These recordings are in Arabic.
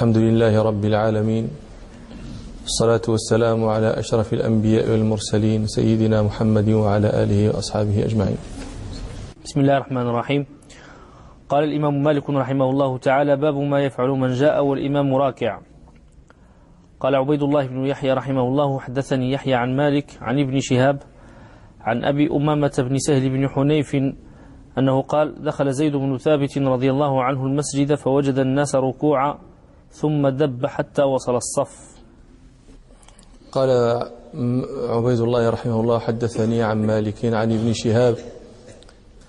الحمد لله رب العالمين الصلاة والسلام على أشرف الأنبياء والمرسلين سيدنا محمد وعلى آله وأصحابه أجمعين. بسم الله الرحمن الرحيم. قال الإمام مالك رحمه الله تعالى باب ما يفعل من جاء والإمام راكع. قال عبيد الله بن يحيى رحمه الله حدثني يحيى عن مالك عن ابن شهاب عن أبي أمامة بن سهل بن حنيف أنه قال دخل زيد بن ثابت رضي الله عنه المسجد فوجد الناس ركوعا ثم دب حتى وصل الصف. قال عبيد الله رحمه الله حدثني عن مالك عن ابن شهاب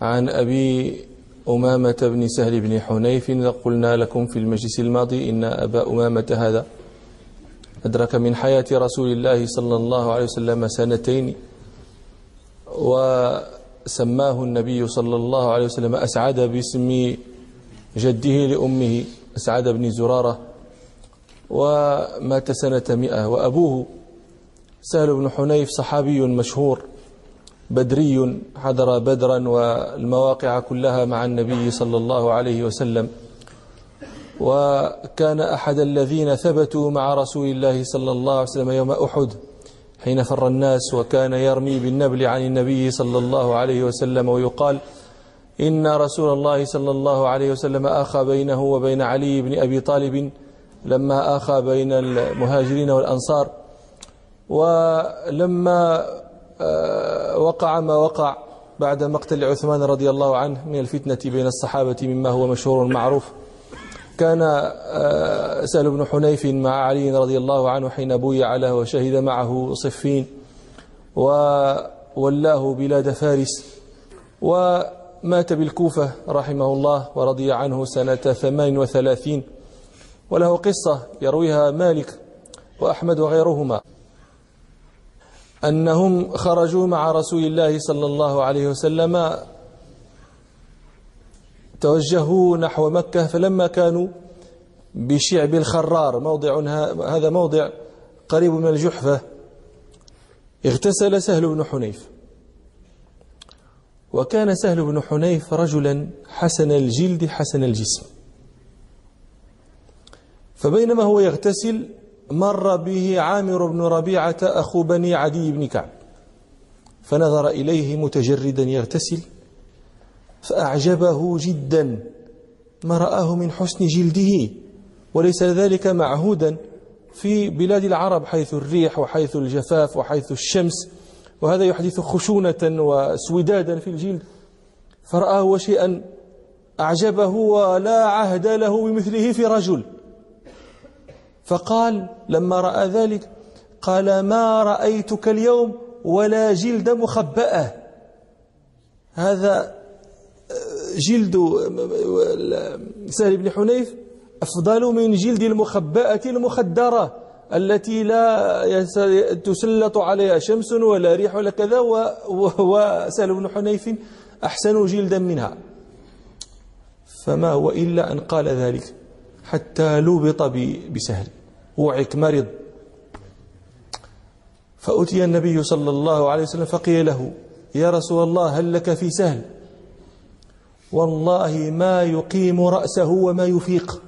عن أبي أمامة بن سهل بن حنيف قلنا لكم في المجلس الماضي إن أبا أمامة هذا أدرك من حياة رسول الله صلى الله عليه وسلم سنتين وسماه النبي صلى الله عليه وسلم أسعد باسم جده لأمه أسعد بن زرارة ومات سنة مئة. وأبوه سهل بن حنيف صحابي مشهور بدري حضر بدرا والمواقع كلها مع النبي صلى الله عليه وسلم. وكان أحد الذين ثبتوا مع رسول الله صلى الله عليه وسلم يوم أحد حين فر الناس وكان يرمي بالنبل عن النبي صلى الله عليه وسلم ويقال إن رسول الله صلى الله عليه وسلم آخى بينه وبين علي بن أبي طالب لما آخى بين المهاجرين والأنصار ولما وقع ما وقع بعد مقتل عثمان رضي الله عنه من الفتنة بين الصحابة مما هو مشهور معروف. كان سهل بن حنيف مع علي رضي الله عنه حين بويع له وشهد معه صفين وولاه بلاد فارس. ومات بالكوفة رحمه الله ورضي عنه سنة ثمان وثلاثين. وله قصة يرويها مالك وأحمد وغيرهما. أنهم خرجوا مع رسول الله صلى الله عليه وسلم توجهوا نحو مكة فلما كانوا بشعب الخرار موضع هذا موضع قريب من الجحفة اغتسل سهل بن حنيف. وكان سهل بن حنيف رجلا حسن الجلد حسن الجسم. فبينما هو يغتسل مر به عامر بن ربيعة أخو بني عدي بن كعب فنظر إليه متجردا يغتسل فأعجبه جدا ما رآه من حسن جلده وليس ذلك معهودا في بلاد العرب حيث الريح وحيث الجفاف وحيث الشمس وهذا يحدث خشونة وسودادا في الجلد فرآه شيئا أعجبه ولا عهد له بمثله في رجل. فقال لما رأى ذلك قال ما رأيتك اليوم ولا جلد مخبأة. هذا جلد سهل بن حنيف أفضل من جلد المخبأة المخدرة التي لا تسلط عليها شمس ولا ريح ولا كذا وسهل بن حنيف أحسن جلدا منها. فما هو إلا أن قال ذلك حتى لوبط بسهل. وعك مرض. فأتي النبي صلى الله عليه وسلم فقيل له يا رسول الله هل لك في سهل؟ والله ما يقيم رأسه وما يفيق.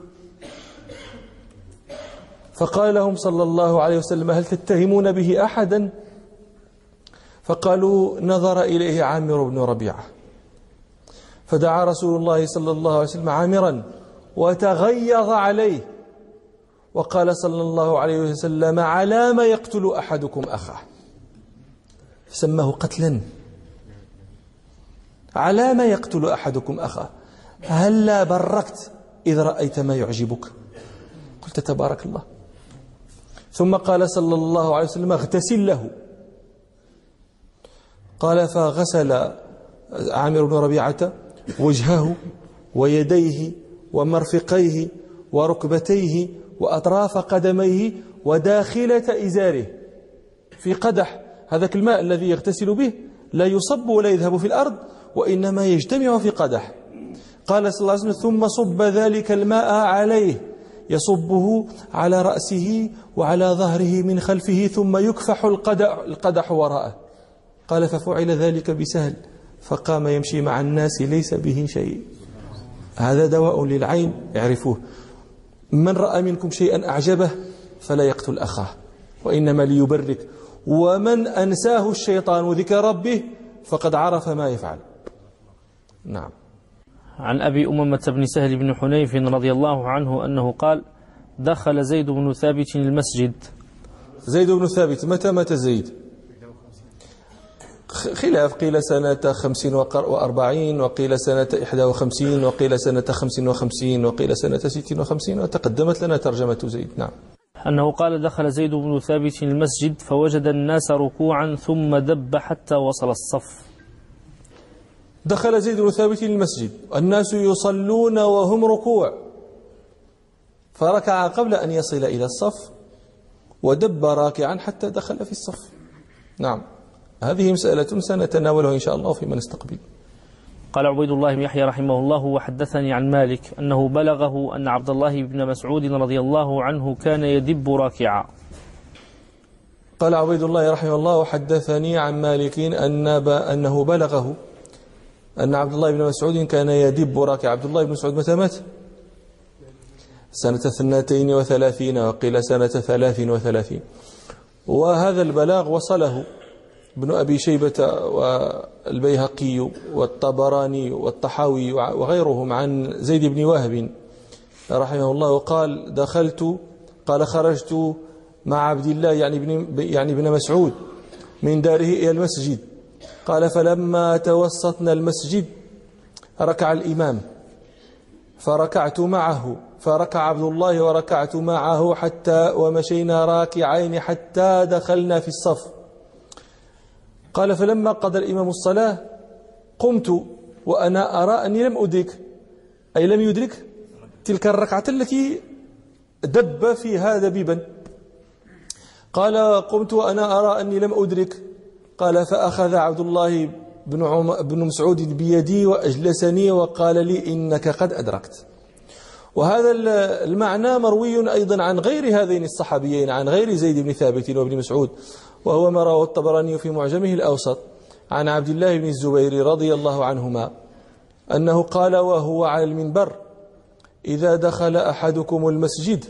فقال لهم صلى الله عليه وسلم هل تتهمون به أحدا؟ فقالوا نظر إليه عامر بن ربيعة. فدعا رسول الله صلى الله عليه وسلم عامرا وتغيظ عليه. وقال صلى الله عليه وسلم على ما يقتل أحدكم أخاه. سماه قتلا. على ما يقتل أحدكم أخاه. هلا بركت إذ رأيت ما يعجبك. قلت تبارك الله. ثم قال صلى الله عليه وسلم اغتسل له. قال فغسل عامر بن ربيعة وجهه ويديه ومرفقيه وركبتيه وأطراف قدميه وداخلة إزاره. في قدح هذاك الماء الذي يغتسل به لا يصب ولا يذهب في الأرض وإنما يجتمع في قدح. قال صلى الله عليه وسلم ثم صب ذلك الماء عليه. يصبه على رأسه وعلى ظهره من خلفه ثم يكفح القدح, القدح وراءه. قال ففعل ذلك بسهل فقام يمشي مع الناس ليس به شيء. هذا دواء للعين اعرفوه. من رأى منكم شيئا أعجبه فلا يقتل أخاه وإنما ليبرك. ومن أنساه الشيطان ذكر ربه فقد عرف ما يفعل. نعم. عن أبي أممة بن سهل بن حنيف رضي الله عنه أنه قال دخل زيد بن ثابت المسجد. زيد بن ثابت متى مات زيد؟ خلاف قيل سنة خمسين وأربعين وقيل سنة إحدى وخمسين وقيل سنة خمسين وخمسين وقيل سنة ستين وخمسين وتقدمت لنا ترجمة زيد. نعم. أنه قال دخل زيد بن ثابت المسجد فوجد الناس ركوعا ثم دب حتى وصل الصف. دخل زيد بن ثابت المسجد. الناس يصلون وهم ركوع. فركع قبل أن يصل إلى الصف ودب راكعا حتى دخل في الصف. نعم. هذه مسألة سنتناولها إن شاء الله فيما نستقبل. قال عبيد الله بن يحيى رحمه الله وحدثني عن مالك أنه بلغه أن عبد الله بن مسعود رضي الله عنه كان يدب راكعا. قال عبيد الله رحمه الله وحدثني عن مالك أن أنه بلغه أن عبد الله بن مسعود كان يدب راكعا. عبد الله بن مسعود متى مات؟ سنة اثنتين وثلاثين وقيل سنة ثلاث وثلاثين. وهذا البلاغ وصله. ابن أبي شيبة والبيهقي والطبراني والطحاوي وغيرهم عن زيد بن وهب رحمه الله قال دخلت قال خرجت مع عبد الله يعني ابن يعني ابن مسعود من داره إلى المسجد. قال فلما توسطنا المسجد ركع الإمام. فركعت معه فركع عبد الله وركعت معه حتى ومشينا راكعين حتى دخلنا في الصف. قال فلما قضى الإمام الصلاة قمت وأنا أرى أني لم أدرك. أي لم يدرك تلك الركعة التي دب فيها دبيبا قال قمت وأنا أرى أني لم أدرك. قال فأخذ عبد الله بن, عم بن مسعود بيدي وأجلسني وقال لي إنك قد أدركت. وهذا المعنى مروي أيضا عن غير هذين الصحابيين عن غير زيد بن ثابت وابن مسعود. وهو ما رواه الطبراني في معجمه الأوسط عن عبد الله بن الزبير رضي الله عنهما أنه قال وهو على المنبر إذا دخل أحدكم المسجد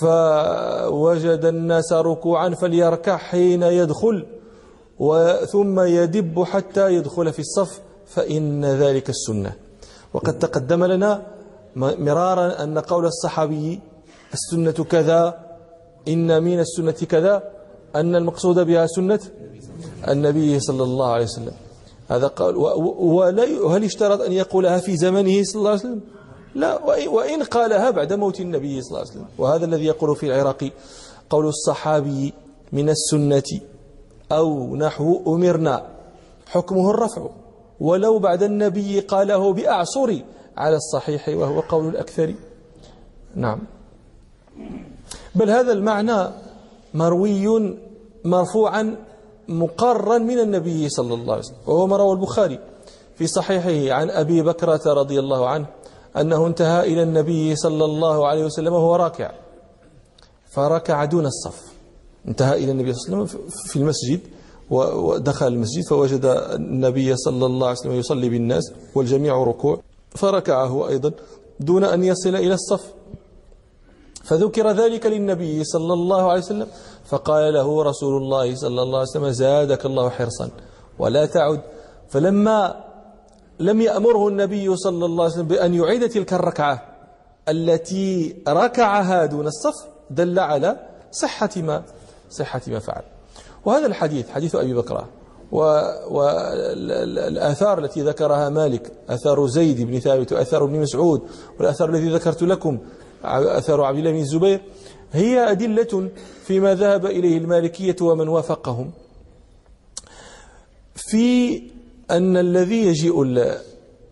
فوجد الناس ركوعا فليركع حين يدخل ثم يدب حتى يدخل في الصف فإن ذلك السنة. وقد تقدم لنا مرارا أن قول الصحابي السنة كذا إن من السنة كذا. أن المقصود بها سنة النبي صلى الله عليه وسلم. هذا قال وهل اشترط أن يقولها في زمنه صلى الله عليه وسلم؟ لا. وإن قالها بعد موت النبي صلى الله عليه وسلم. وهذا الذي يقول في العراقي قول الصحابي من السنة أو نحو أمرنا. حكمه الرفع. ولو بعد النبي قاله بأعصر على الصحيح وهو قول الأكثر. نعم. بل هذا المعنى مروي مرفوعا مقرا من النبي صلى الله عليه وسلم وهو ما روى البخاري في صحيحه عن أبي بكرة رضي الله عنه أنه انتهى إلى النبي صلى الله عليه وسلم وهو راكع فركع دون الصف انتهى إلى النبي صلى الله عليه وسلم في المسجد ودخل المسجد فوجد النبي صلى الله عليه وسلم يصلي بالناس والجميع ركوع فركع هو أيضا دون أن يصل إلى الصف. فذكر ذلك للنبي صلى الله عليه وسلم فقال له رسول الله صلى الله عليه وسلم زادك الله حرصا ولا تعد. فلما لم يأمره النبي صلى الله عليه وسلم بأن يعيد تلك الركعة التي ركعها دون الصف دل على صحة ما صحة ما فعل. وهذا الحديث حديث أبي بكر والآثار التي ذكرها مالك أثار زيد بن ثابت وأثار ابن مسعود والأثار الذي ذكرت لكم أثر عبد الله بن الزبير هي أدلة فيما ذهب إليه المالكية ومن وافقهم. في أن الذي يجيء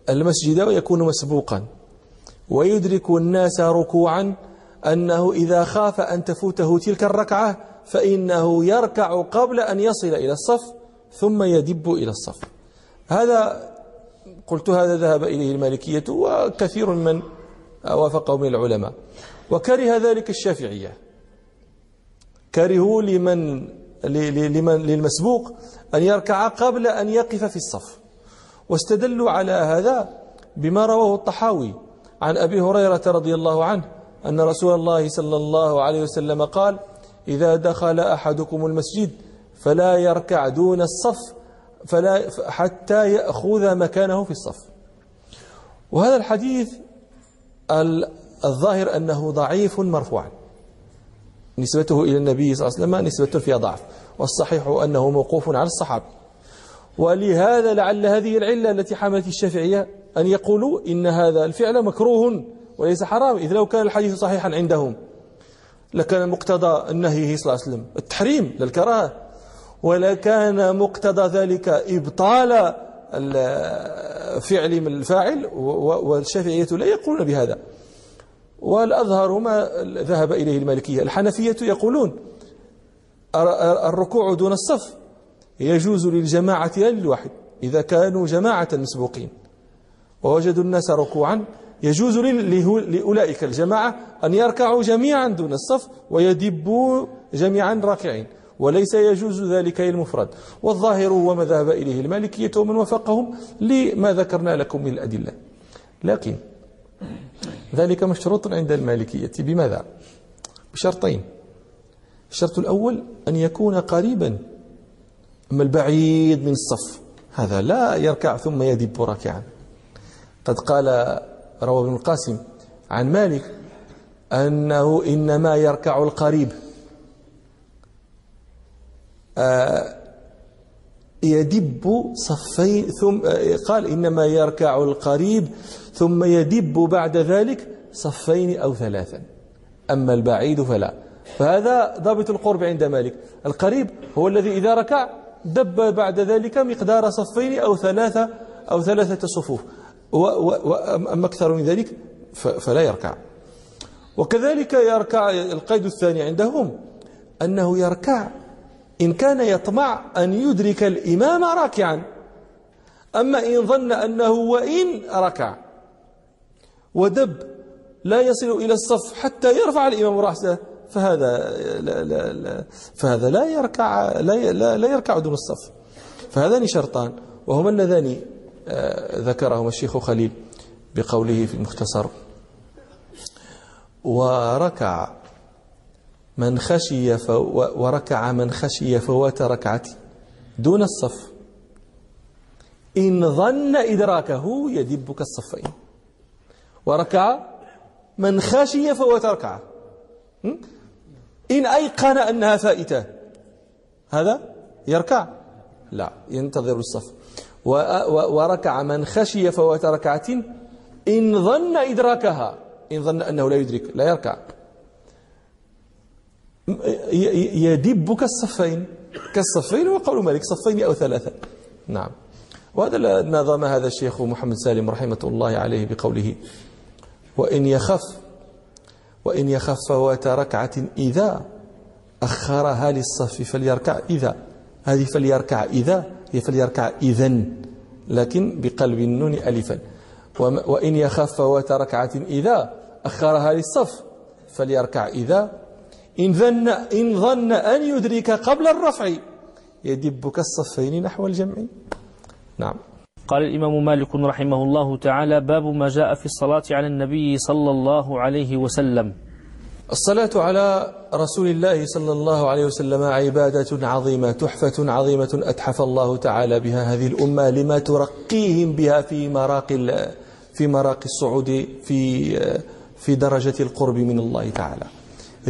المسجد ويكون مسبوقا ويدرك الناس ركوعا أنه إذا خاف أن تفوته تلك الركعة فإنه يركع قبل أن يصل إلى الصف ثم يدب إلى الصف. هذا قلت هذا ذهب إليه المالكية وكثير من وافقه من العلماء. وكره ذلك الشافعية. كرهوا لمن لمن للمسبوق أن يركع قبل أن يقف في الصف. واستدلوا على هذا بما رواه الطحاوي عن أبي هريرة رضي الله عنه أن رسول الله صلى الله عليه وسلم قال إذا دخل أحدكم المسجد فلا يركع دون الصف فلا حتى يأخذ مكانه في الصف. وهذا الحديث الظاهر أنه ضعيف مرفوعا. نسبته إلى النبي صلى الله عليه وسلم نسبة فيها ضعف والصحيح أنه موقوف على الصحابة. ولهذا لعل هذه العلة التي حملت الشافعية أن يقولوا إن هذا الفعل مكروه وليس حرام إذ لو كان الحديث صحيحا عندهم لكان مقتضى النهي صلى الله عليه وسلم التحريم للكراهة. ولكان مقتضى ذلك إبطال فعل من الفاعل والشافعية لا يقولون بهذا. والأظهر ما ذهب إليه المالكية. الحنفية يقولون الركوع دون الصف يجوز للجماعة لا للواحد. إذا كانوا جماعة مسبوقين ووجدوا الناس ركوعا يجوز لأولئك الجماعة أن يركعوا جميعا دون الصف ويدبوا جميعا راكعين. وليس يجوز ذلك للمفرد. والظاهر وما ذهب إليه المالكية ومن وفقهم لما ذكرنا لكم من الأدلة. لكن ذلك مشروط عند المالكية. بماذا؟ بشرطين. الشرط الأول أن يكون قريبا. أما البعيد من الصف. هذا لا يركع ثم يدب راكعا. قد قال روى ابن القاسم عن مالك أنه إنما يركع القريب. يدب صفين ثم آه، قال إنما يركع القريب ثم يدب بعد ذلك صفين أو ثلاثا. أما البعيد فلا. فهذا ضابط القرب عند مالك. القريب هو الذي إذا ركع دب بعد ذلك مقدار صفين أو ثلاثة أو ثلاثة صفوف. وأما أكثر من ذلك فلا يركع. وكذلك يركع القيد الثاني عندهم أنه يركع إن كان يطمع أن يدرك الإمام راكعا. أما إن ظن أنه وإن ركع. ودب لا يصل إلى الصف حتى يرفع الإمام رأسه فهذا لا لا لا فهذا لا يركع لا لا, لا يركع دون الصف. فهذان شرطان. وهما اللذان آه، ذكرهما الشيخ خليل بقوله في المختصر. وركع. من خشي وركع من خشي فوات ركعة دون الصف. إن ظن إدراكه يدب كالصفين وركع من خشي فوات ركعة. إن أيقن أنها فائتة هذا يركع. لا ينتظر الصف. وركع من خشي فوات ركعة. إن ظن إدراكها إن ظن أنه لا يدرك لا يركع. يدب كالصفين كالصفين وقول مالك صفين أو ثلاثة. نعم. وهذا نظم هذا الشيخ محمد سالم رحمة الله عليه بقوله وإن يخف وإن يخف فوات ركعة إذا أخرها للصف فليركع إذا. هذه فليركع إذا هي فليركع إذن لكن بقلب النون ألفا. وإن يخف فوات ركعة إذا أخرها للصف فليركع إذا. إن ظن إن ظن أن يدرك قبل الرفع يدب كالصفين نحو الجمع. نعم. قال الإمام مالك رحمه الله تعالى باب ما جاء في الصلاة على النبي صلى الله عليه وسلم. الصلاة على رسول الله صلى الله عليه وسلم عبادة عظيمة تحفة عظيمة أتحف الله تعالى بها هذه الأمة لما ترقيهم بها في مراقي في مراقي الصعود في في درجة القرب من الله تعالى.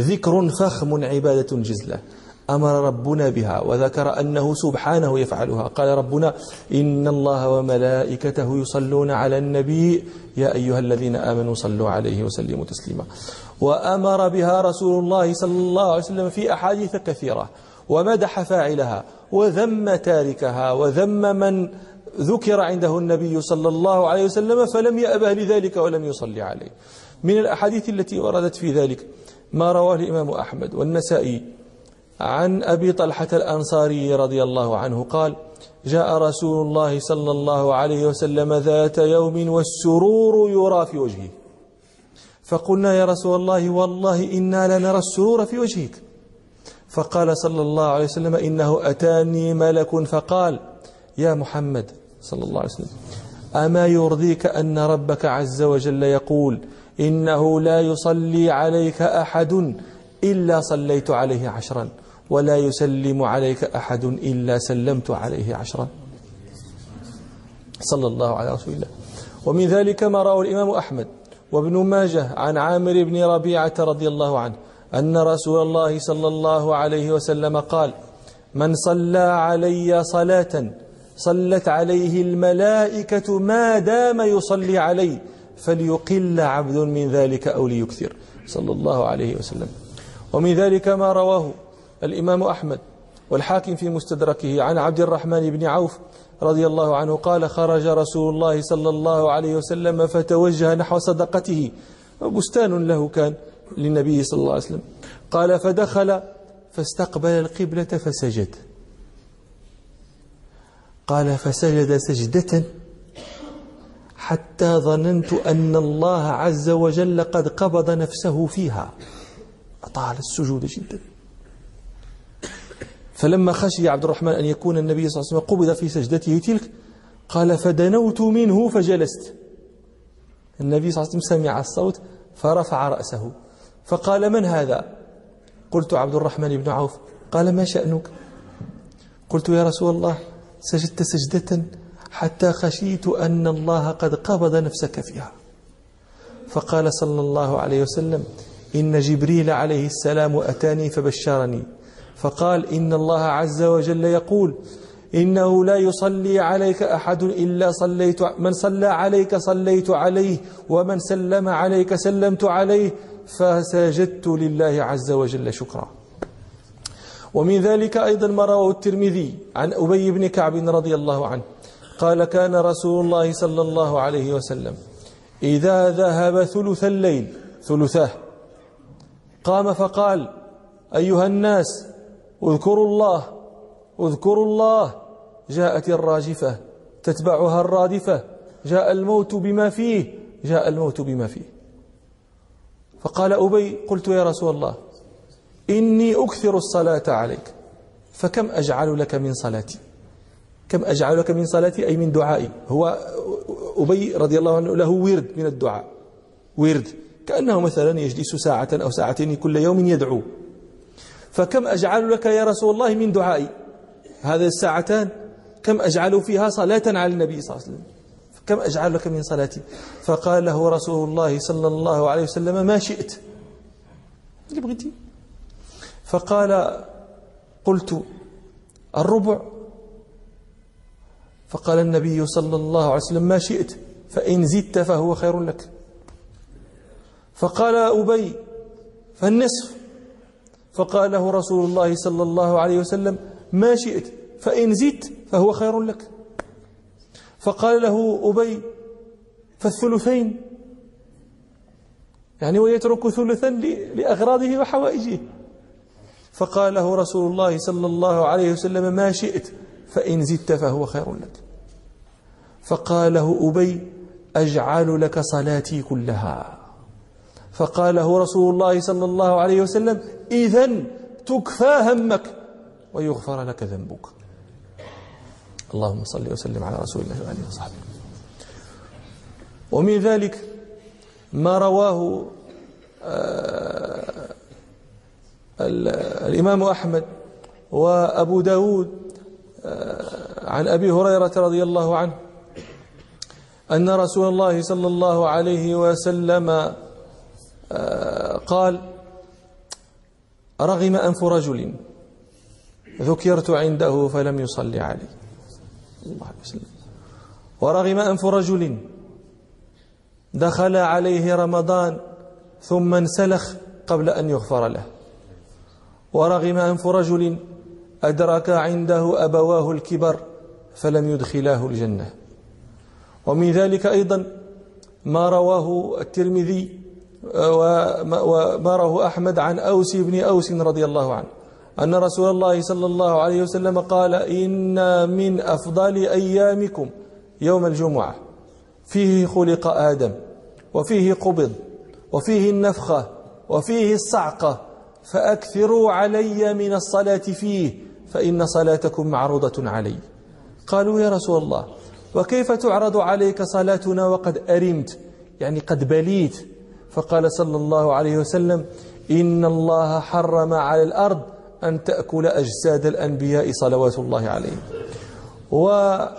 ذكر فخم عبادة جزلة. أمر ربنا بها وذكر أنه سبحانه يفعلها. قال ربنا إن الله وملائكته يصلون على النبي. يا أيها الذين آمنوا صلوا عليه وسلموا تسليما. وأمر بها رسول الله صلى الله عليه وسلم في أحاديث كثيرة. ومدح فاعلها. وذم تاركها. وذم من ذكر عنده النبي صلى الله عليه وسلم فلم يأبه لذلك ولم يصلي عليه. من الأحاديث التي وردت في ذلك ما رواه الإمام أحمد والنسائي عن أبي طلحة الأنصاري رضي الله عنه قال جاء رسول الله صلى الله عليه وسلم ذات يوم والسرور يرى في وجهه فقلنا يا رسول الله والله إنا لنرى السرور في وجهك. فقال صلى الله عليه وسلم إنه أتاني ملك فقال يا محمد صلى الله عليه وسلم أما يرضيك أن ربك عز وجل يقول إنه لا يصلي عليك أحد إلا صليت عليه عشرا ولا يسلم عليك أحد إلا سلمت عليه عشرا. صلى الله على رسول الله. ومن ذلك ما رواه الإمام أحمد وابن ماجه عن عامر بن ربيعة رضي الله عنه أن رسول الله صلى الله عليه وسلم قال من صلى علي صلاة صلت عليه الملائكة ما دام يصلي علي فليقل عبد من ذلك أو ليكثر. صلى الله عليه وسلم. ومن ذلك ما رواه الإمام أحمد والحاكم في مستدركه عن عبد الرحمن بن عوف رضي الله عنه قال خرج رسول الله صلى الله عليه وسلم فتوجه نحو صدقته بستان له كان للنبي صلى الله عليه وسلم. قال فدخل فاستقبل القبلة فسجد. قال فسجد سجدة حتى ظننت أن الله عز وجل قد قبض نفسه فيها. أطال السجود جدا. فلما خشي عبد الرحمن أن يكون النبي صلى الله عليه وسلم قبض في سجدته تلك قال فدنوت منه فجلست. النبي صلى الله عليه وسلم سمع الصوت فرفع رأسه. فقال من هذا؟ قلت عبد الرحمن بن عوف. قال ما شأنك؟ قلت يا رسول الله سجدت سجدة حتى خشيت أن الله قد قبض نفسك فيها. فقال صلى الله عليه وسلم إن جبريل عليه السلام أتاني فبشرني. فقال إن الله عز وجل يقول إنه لا يصلي عليك أحد إلا صليت من صلى عليك صليت عليه ومن سلم عليك سلمت عليه فسجدت لله عز وجل شكرا. ومن ذلك أيضا ما رواه الترمذي عن أبي بن كعب رضي الله عنه. قال كان رسول الله صلى الله عليه وسلم إذا ذهب ثلث الليل ثلثاه قام فقال أيها الناس اذكروا الله اذكروا الله جاءت الراجفة تتبعها الرادفة جاء الموت بما فيه جاء الموت بما فيه. فقال أبي قلت يا رسول الله إني أكثر الصلاة عليك فكم أجعل لك من صلاتي؟ كم أجعل لك من صلاتي؟ أي من دعائي. هو أبي رضي الله عنه له ورد من الدعاء. ورد. كأنه مثلا يجلس ساعة أو ساعتين كل يوم يدعو. فكم أجعل لك يا رسول الله من دعائي؟ هذه الساعتان. كم أجعل فيها صلاة على النبي صلى الله عليه وسلم؟ كم أجعل لك من صلاتي؟ فقال له رسول الله صلى الله عليه وسلم ما شئت. اللي بغيتي فقال قلت الربع فقال النبي صلى الله عليه وسلم ما شئت فإن زدت فهو خير لك. فقال أبي فالنصف. فقال له رسول الله صلى الله عليه وسلم ما شئت فإن زدت فهو خير لك. فقال له أبي فالثلثين. يعني ويترك ثلثا لأغراضه وحوائجه. فقال له رسول الله صلى الله عليه وسلم ما شئت فإن زدت فهو خير لك. فقال له أبي أجعل لك صلاتي كلها. فقال له رسول الله صلى الله عليه وسلم إذا تكفى همك ويغفر لك ذنبك. اللهم صل وسلم على رسول الله وآله وصحبه. ومن ذلك ما رواه آه، الإمام أحمد وأبو داود عن أبي هريرة رضي الله عنه أن رسول الله صلى الله عليه وسلم آه، قال رغم أنف رجل ذكرت عنده فلم يصلي علي الله وسلم. ورغم أنف رجل دخل عليه رمضان ثم انسلخ قبل أن يغفر له. ورغم أنف رجل أدرك عنده أبواه الكبر فلم يدخلاه الجنة. ومن ذلك أيضا ما رواه الترمذي وما رواه أحمد عن أوس بن أوس رضي الله عنه أن رسول الله صلى الله عليه وسلم قال إن من أفضل أيامكم يوم الجمعة فيه خلق آدم وفيه قبض وفيه النفخة وفيه الصعقة فأكثروا علي من الصلاة فيه فإن صلاتكم معروضة علي. قالوا يا رسول الله وكيف تعرض عليك صلاتنا وقد أرمت؟ يعني قد بليت. فقال صلى الله عليه وسلم إن الله حرم على الأرض أن تأكل أجساد الأنبياء صلوات الله عليهم. ومن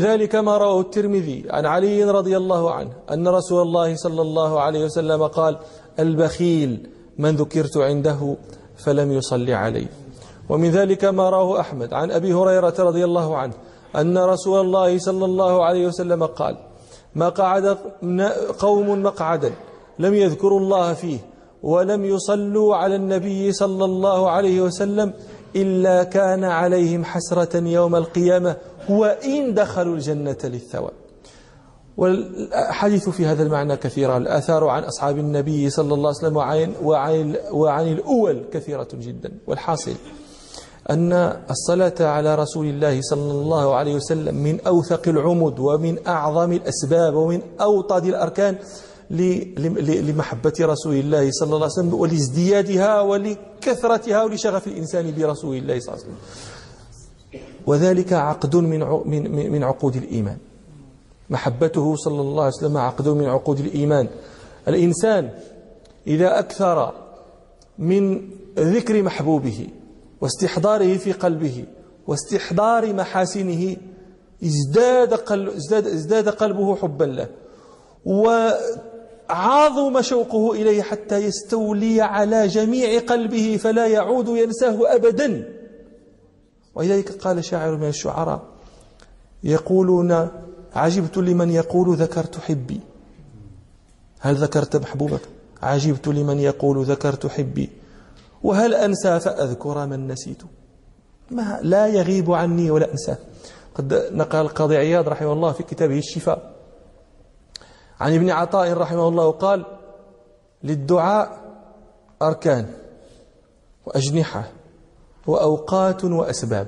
ذلك ما رواه الترمذي عن علي رضي الله عنه أن رسول الله صلى الله عليه وسلم قال البخيل من ذكرت عنده فلم يصلي عليه. ومن ذلك ما رواه أحمد عن أبي هريرة رضي الله عنه أن رسول الله صلى الله عليه وسلم قال ما قعد قوم مقعدا لم يذكروا الله فيه ولم يصلوا على النبي صلى الله عليه وسلم إلا كان عليهم حسرة يوم القيامة وإن دخلوا الجنة للثواب. والحديث في هذا المعنى كثيرا الآثار عن أصحاب النبي صلى الله عليه وسلم وعن, وعن, وعن الأول كثيرة جدا. والحاصل أن الصلاة على رسول الله صلى الله عليه وسلم من أوثق العمد ومن أعظم الأسباب ومن أوطد الأركان لمحبة رسول الله صلى الله عليه وسلم ولازديادها ولكثرتها ولشغف الإنسان برسول الله صلى الله عليه وسلم. وذلك عقد من من عقود الإيمان. محبته صلى الله عليه وسلم عقد من عقود الإيمان. الإنسان إذا أكثر من ذكر محبوبه واستحضاره في قلبه واستحضار محاسنه ازداد, قلب ازداد, ازداد قلبه حبا له وعظم شوقه إليه حتى يستولي على جميع قلبه فلا يعود ينساه أبدا. ولذلك قال شاعر من الشعراء يقولون عجبت لمن يقول ذكرت حبي. هل ذكرت محبوبك؟ عجبت لمن يقول ذكرت حبي. وهل أنسى فأذكر من نسيت؟ ما لا يغيب عني ولا أنساه قد نقل القاضي عياض رحمه الله في كتابه الشفاء. عن ابن عطاء رحمه الله قال للدعاء أركان وأجنحة وأوقات وأسباب.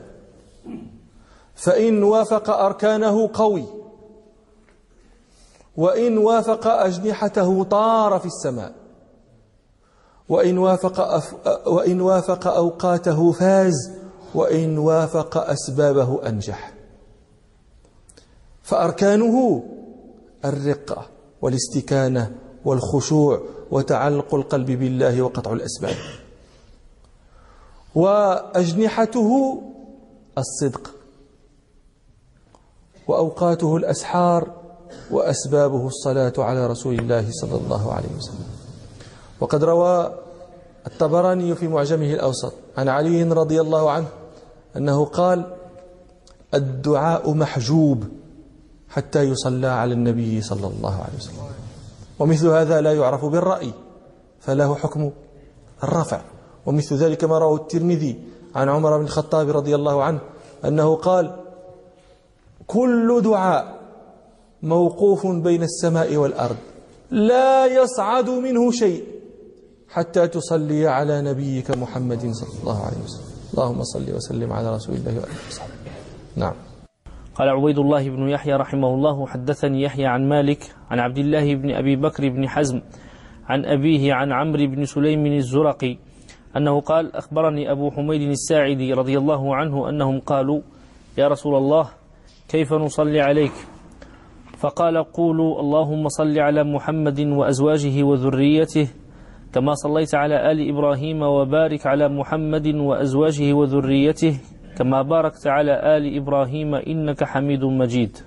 فإن وافق أركانه قوي. وإن وافق أجنحته طار في السماء. وإن وافق, أف... وإن وافق أوقاته فاز وإن وافق أسبابه أنجح. فأركانه الرقة والاستكانة والخشوع وتعلق القلب بالله وقطع الأسباب. وأجنحته الصدق وأوقاته الأسحار وأسبابه الصلاة على رسول الله صلى الله عليه وسلم. وقد روى الطبراني في معجمه الأوسط عن علي رضي الله عنه أنه قال الدعاء محجوب حتى يصلى على النبي صلى الله عليه وسلم. ومثل هذا لا يعرف بالرأي فله حكم الرفع. ومثل ذلك ما رواه الترمذي عن عمر بن الخطاب رضي الله عنه أنه قال كل دعاء موقوف بين السماء والأرض لا يصعد منه شيء حتى تصلي على نبيك محمد صلى الله عليه وسلم. اللهم صل وسلم على رسول الله وآله وصحبه. نعم. قال عبيد الله بن يحيى رحمه الله حدثني يحيى عن مالك عن عبد الله بن أبي بكر بن حزم عن أبيه عن عمرو بن سليم الزرقي أنه قال أخبرني أبو حميد الساعدي رضي الله عنه أنهم قالوا يا رسول الله كيف نصلي عليك؟ فقال قولوا اللهم صل على محمد وأزواجه وذريته كما صليت على آل إبراهيم وبارك على محمد وأزواجه وذريته كما باركت على آل إبراهيم إنك حميد مجيد.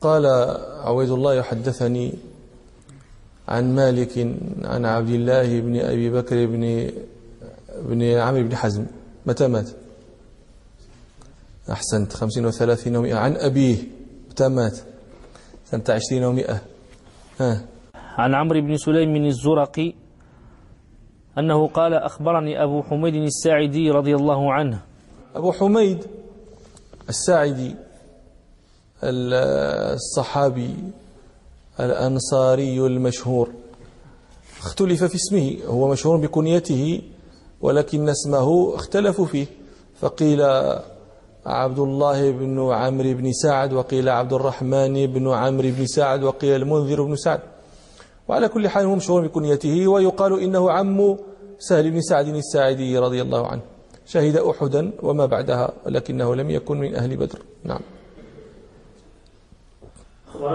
قال عويد الله يحدثني عن مالك عن عبد الله بن أبي بكر بن بن عمرو بن حزم. متى مات؟ أحسنت خمسين وثلاثين ومئة عن أبيه. متى مات سنة عشرين ومئة. ها. عن عمرو بن سليم الزرقي أنه قال أخبرني أبو حميد الساعدي رضي الله عنه. أبو حميد الساعدي الصحابي الأنصاري المشهور. اختلف في اسمه هو مشهور بكنيته ولكن اسمه اختلفوا فيه فقيل عبد الله بن عمرو بن سعد وقيل عبد الرحمن بن عمرو بن سعد وقيل المنذر بن سعد. وعلى كل حال هو مشهور بكنيته ويقال إنه عم سهل بن سعد الساعدي رضي الله عنه. شهد أحدا وما بعدها ولكنه لم يكن من أهل بدر. نعم.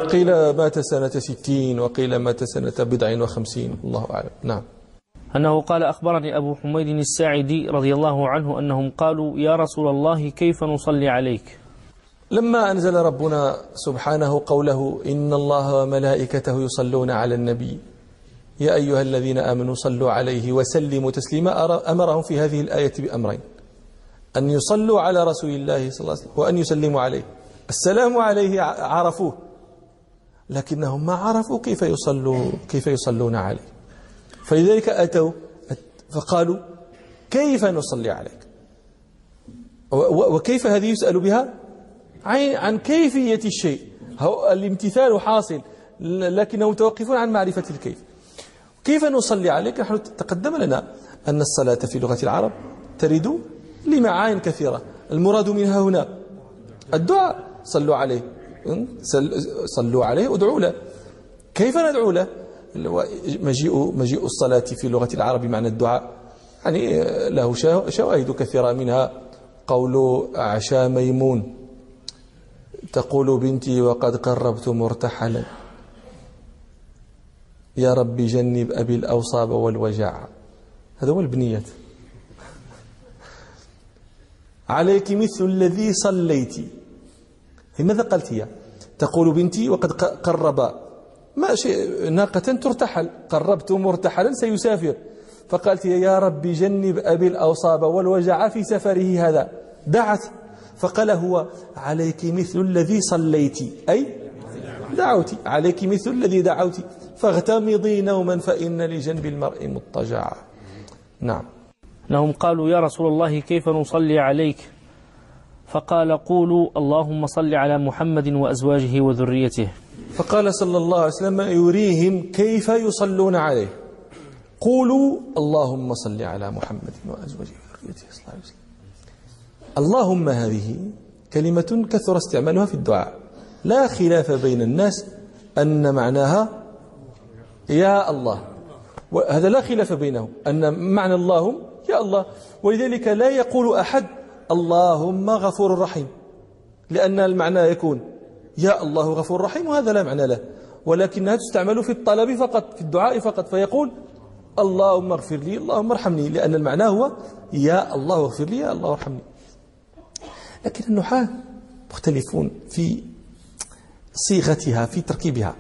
قيل مات سنة ستين وقيل مات سنة بضع وخمسين. الله أعلم. نعم. أنه قال أخبرني أبو حميد الساعدي رضي الله عنه أنهم قالوا يا رسول الله كيف نصلي عليك؟ لما أنزل ربنا سبحانه قوله إن الله وملائكته يصلون على النبي. يا أيها الذين آمنوا صلوا عليه وسلموا تسليما أمرهم في هذه الآية بأمرين. أن يصلوا على رسول الله صلى الله عليه وسلم وأن يسلموا عليه. السلام عليه عرفوه لكنهم ما عرفوا كيف يصلوا كيف يصلون عليه. فلذلك أتوا فقالوا كيف نصلي عليك؟ وكيف هذه يسأل بها؟ عن كيفية الشيء. الامتثال حاصل لكنهم متوقفون عن معرفة الكيف. كيف نصلي عليك؟ نحن تقدم لنا أن الصلاة في لغة العرب ترد لمعان كثيرة. المراد منها هنا الدعاء. صلوا عليه. صلوا عليه ادعوا له. كيف ندعو له؟ مجيء مجيء الصلاة في لغة العرب بمعنى الدعاء. يعني له شواهد كثيرة منها قول عشا ميمون تقول بنتي وقد قربت مرتحلا. يا رب جنب أبي الأوصاب والوجع. هذا هو البنيات عليك مثل الذي صليت. لماذا قلت هي؟ تقول بنتي وقد قرب ما شيء ناقة ترتحل. قربت مرتحلا سيسافر. فقالت يا رب جنب أبي الأوصاب والوجع في سفره هذا. دعت. فقال هو عليك مثل الذي صليت. أي دعوت عليك مثل الذي دعوت فاغتمضي نوما فإن لجنب المرء مضطجعا نعم. أنهم قالوا يا رسول الله كيف نصلي عليك؟ فقال قولوا اللهم صل على محمد وأزواجه وذريته. فقال صلى الله عليه وسلم يريهم كيف يصلون عليه. قولوا اللهم صل على محمد وأزواجه وذريته صلى الله عليه وسلم. اللهم هذه كلمة كثر استعمالها في الدعاء. لا خلاف بين الناس أن معناها يا الله. وهذا لا خلاف بينهم أن معنى اللهم يا الله. ولذلك لا يقول أحد اللهم غفور رحيم. لأن المعنى يكون يا الله غفور رحيم وهذا لا معنى له. ولكنها تستعمل في الطلب فقط في الدعاء فقط فيقول اللهم اغفر لي اللهم ارحمني لأن المعنى هو يا الله اغفر لي يا الله ارحمني. لكن النحاة مختلفون في صيغتها في تركيبها.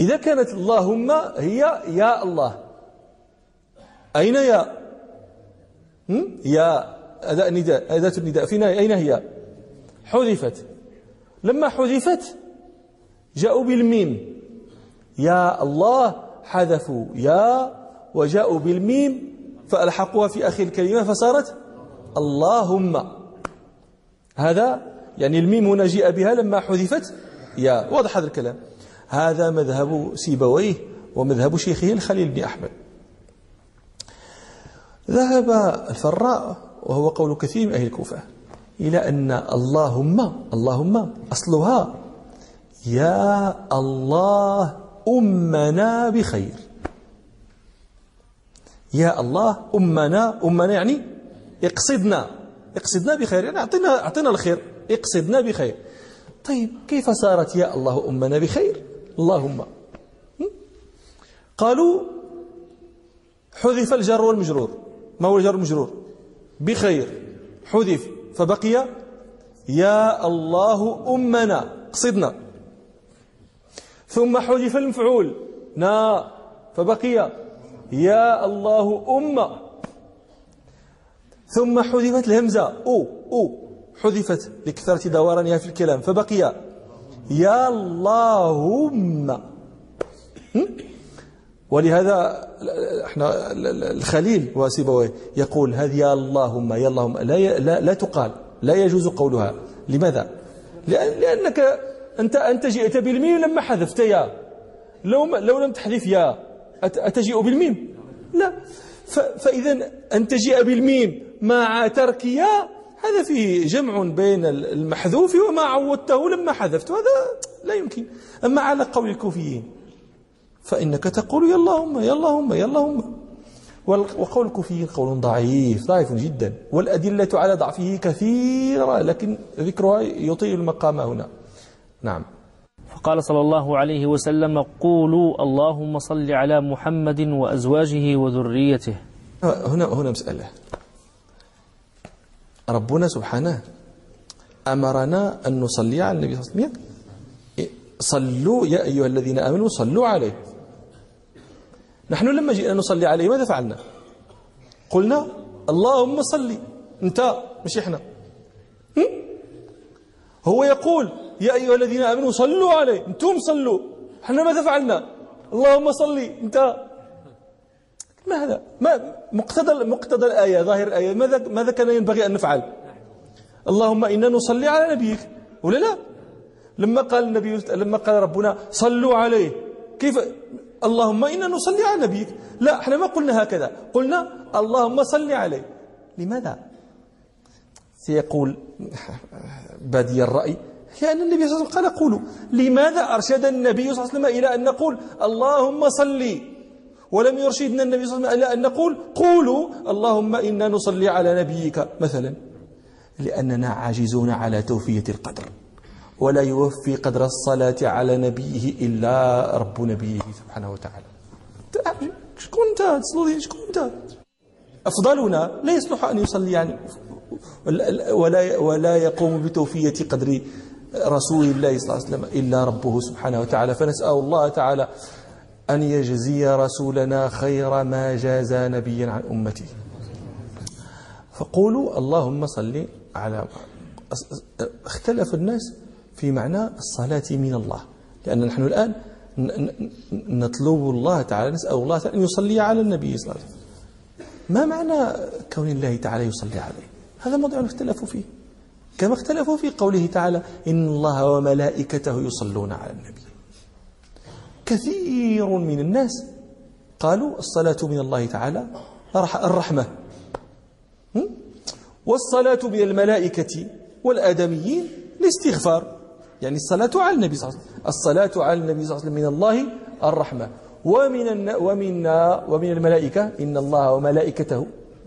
إذا كانت اللهم هي يا الله. أين يا؟ يا أداء النداء أداة النداء فينا أين هي؟ حذفت. لما حذفت جاءوا بالميم. يا الله حذفوا. يا وجاءوا بالميم فألحقوها في آخر الكلمة فصارت اللهم. هذا يعني الميم هنا جاء بها لما حذفت يا. واضح هذا الكلام. هذا مذهب سيبويه ومذهب شيخه الخليل بن أحمد. ذهب الفراء وهو قول كثير من أهل الكوفة. إلى أن اللهم اللهم أصلها يا الله أمنا بخير. يا الله أمنا أمنا يعني اقصدنا اقصدنا بخير يعني أعطنا, أعطنا الخير اقصدنا بخير. طيب كيف صارت يا الله أمنا بخير؟ اللهم. قالوا حذف الجر والمجرور. ما هو الجر والمجرور؟ بخير. حذف. فبقي يا الله أمنا. قصدنا. ثم حذف المفعول. نا. فبقي يا الله أم. ثم حذفت الهمزة. أو أو. حذفت لكثرة دورانها في الكلام. فبقي يا اللهم ولهذا إحنا الخليل وسيبويه يقول هذه يا اللهم يا اللهم لا لا, لا تقال لا يجوز قولها. لماذا؟ لأن لأنك أنت أنت جئت بالميم لما حذفت يا. لو لو لم تحذف يا أتجيء بالميم؟ لا. فإذا أن تجيء بالميم مع ترك يا هذا فيه جمع بين المحذوف وما عودته لما حذفت هذا لا يمكن. أما على قول الكوفيين فإنك تقول يا اللهم يا اللهم يا اللهم. وقول الكوفيين قول ضعيف ضعيف جدا. والأدلة على ضعفه كثيرة لكن ذكرها يطيل المقام هنا. نعم. فقال صلى الله عليه وسلم قولوا اللهم صل على محمد وأزواجه وذريته. هنا هنا مسألة. ربنا سبحانه أمرنا أن نصلي على النبي صلى الله عليه وسلم. صلوا يا أيها الذين آمنوا صلوا عليه. نحن لما جئنا نصلي عليه ماذا فعلنا؟ قلنا اللهم صل. انت مش إحنا. هو يقول يا أيها الذين آمنوا صلوا عليه. أنتم صلوا. إحنا ماذا فعلنا؟ اللهم صل. انت. ما هذا؟ ما مقتضى مقتضى الآية ظاهر الآية ماذا ماذا كان ينبغي أن نفعل؟ اللهم إنا نصلي على نبيك. ولا لا؟ لما قال النبي لما قال ربنا صلوا عليه. كيف؟ اللهم إنا نصلي على نبيك. لا إحنا ما قلنا هكذا. قلنا اللهم صل عليه. لماذا؟ سيقول بادي الرأي. لأن النبي صلى الله عليه وسلم قال قولوا لماذا أرشد النبي صلى الله عليه وسلم إلى أن نقول اللهم صلي ولم يرشدنا النبي صلى الله عليه وسلم إلى أن نقول قولوا اللهم إنا نصلي على نبيك مثلا. لأننا عاجزون على توفية القدر. ولا يوفي قدر الصلاة على نبيه إلا رب نبيه سبحانه وتعالى. شكون انت؟ تصلي شكون انت؟ أفضلنا لا يصلح أن يصلي يعني ولا ولا يقوم بتوفية قدر رسول الله صلى الله عليه وسلم إلا ربه سبحانه وتعالى. فنسأل الله تعالى أن يجزي رسولنا خير ما جازى نبيا عن أمته. فقولوا اللهم صل على اختلف الناس في معنى الصلاة من الله. لأن نحن الآن نطلب الله تعالى نسأل الله تعالى أن يصلي على النبي صلى الله عليه وسلم. ما معنى كون الله تعالى يصلي عليه؟ هذا موضوع اختلفوا فيه. كما اختلفوا في قوله تعالى إن الله وملائكته يصلون على النبي. كثير من الناس قالوا الصلاة من الله تعالى الرحمة. والصلاة من الملائكة والآدميين الاستغفار يعني الصلاة على النبي صلى الله عليه وسلم. الصلاة على النبي صلى الله عليه وسلم من الله الرحمة. ومن ومن ومن الملائكة. إن الله وملائكته.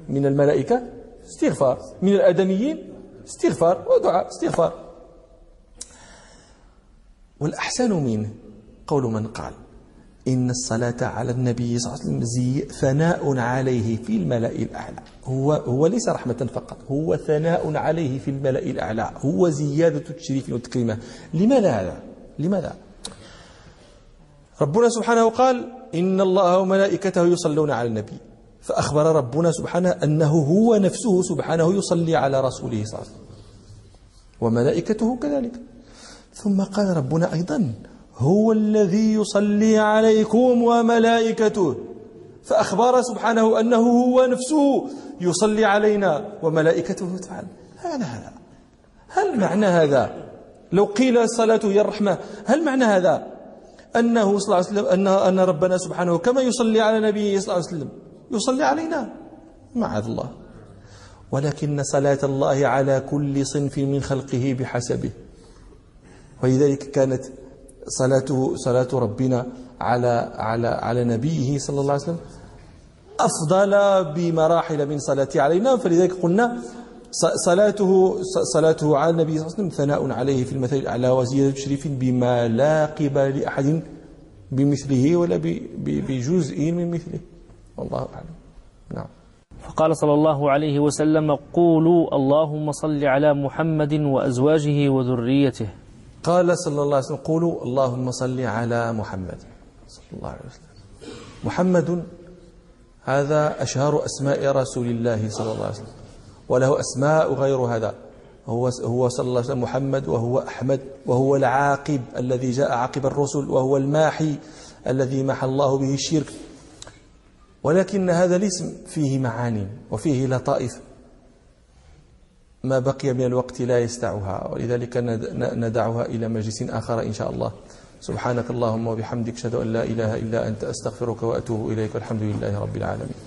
من الملائكة استغفار. من الآدميين استغفار ودعاء استغفار. والأحسن منه قول من قال. إن الصلاة على النبي صلى الله عليه وسلم زي ثناء عليه في الملأ الأعلى. هو هو ليس رحمة فقط هو ثناء عليه في الملأ الأعلى. هو زيادة تشريف وتكريمه لماذا هذا؟ لماذا؟ ربنا سبحانه قال إن الله وملائكته يصلون على النبي. فأخبر ربنا سبحانه أنه هو نفسه سبحانه يصلي على رسوله صلى الله عليه وسلم. وملائكته كذلك. ثم قال ربنا أيضا هو الذي يصلي عليكم وملائكته. فأخبر سبحانه أنه هو نفسه يصلي علينا وملائكته تعالى. هذا هذا. هل معنى هذا؟ لو قيل الصلاة هي الرحمة هل معنى هذا؟ أنه صلى الله عليه وسلم أن, أن ربنا سبحانه كما يصلي على نبيه صلى الله عليه وسلم يصلي علينا. معاذ الله. ولكن صلاة الله على كل صنف من خلقه بحسبه. ولذلك كانت صلاته صلاة ربنا على على على نبيه صلى الله عليه وسلم أفضل بمراحل من صلاته علينا. فلذلك قلنا صلاته صلاته على النبي صلى الله عليه وسلم ثناء عليه في المثل على وزيادة تشريف بما لا قبل لأحد بمثله ولا بجزء من مثله. والله أعلم. نعم. فقال صلى الله عليه وسلم قولوا اللهم صل على محمد وأزواجه وذريته. قال صلى الله عليه وسلم قولوا اللهم صل على محمد. صلى الله عليه وسلم. محمد هذا أشهر أسماء رسول الله صلى الله عليه وسلم. وله أسماء غير هذا. هو هو صلى الله عليه وسلم محمد وهو أحمد وهو العاقب الذي جاء عقب الرسل وهو الماحي الذي محى الله به الشرك. ولكن هذا الاسم فيه معاني وفيه لطائف. ما بقي من الوقت لا يستعها ولذلك ندعها إلى مجلس آخر إن شاء الله. سبحانك اللهم وبحمدك أشهد أن لا إله إلا أنت أستغفرك وأتوب إليك والحمد لله رب العالمين.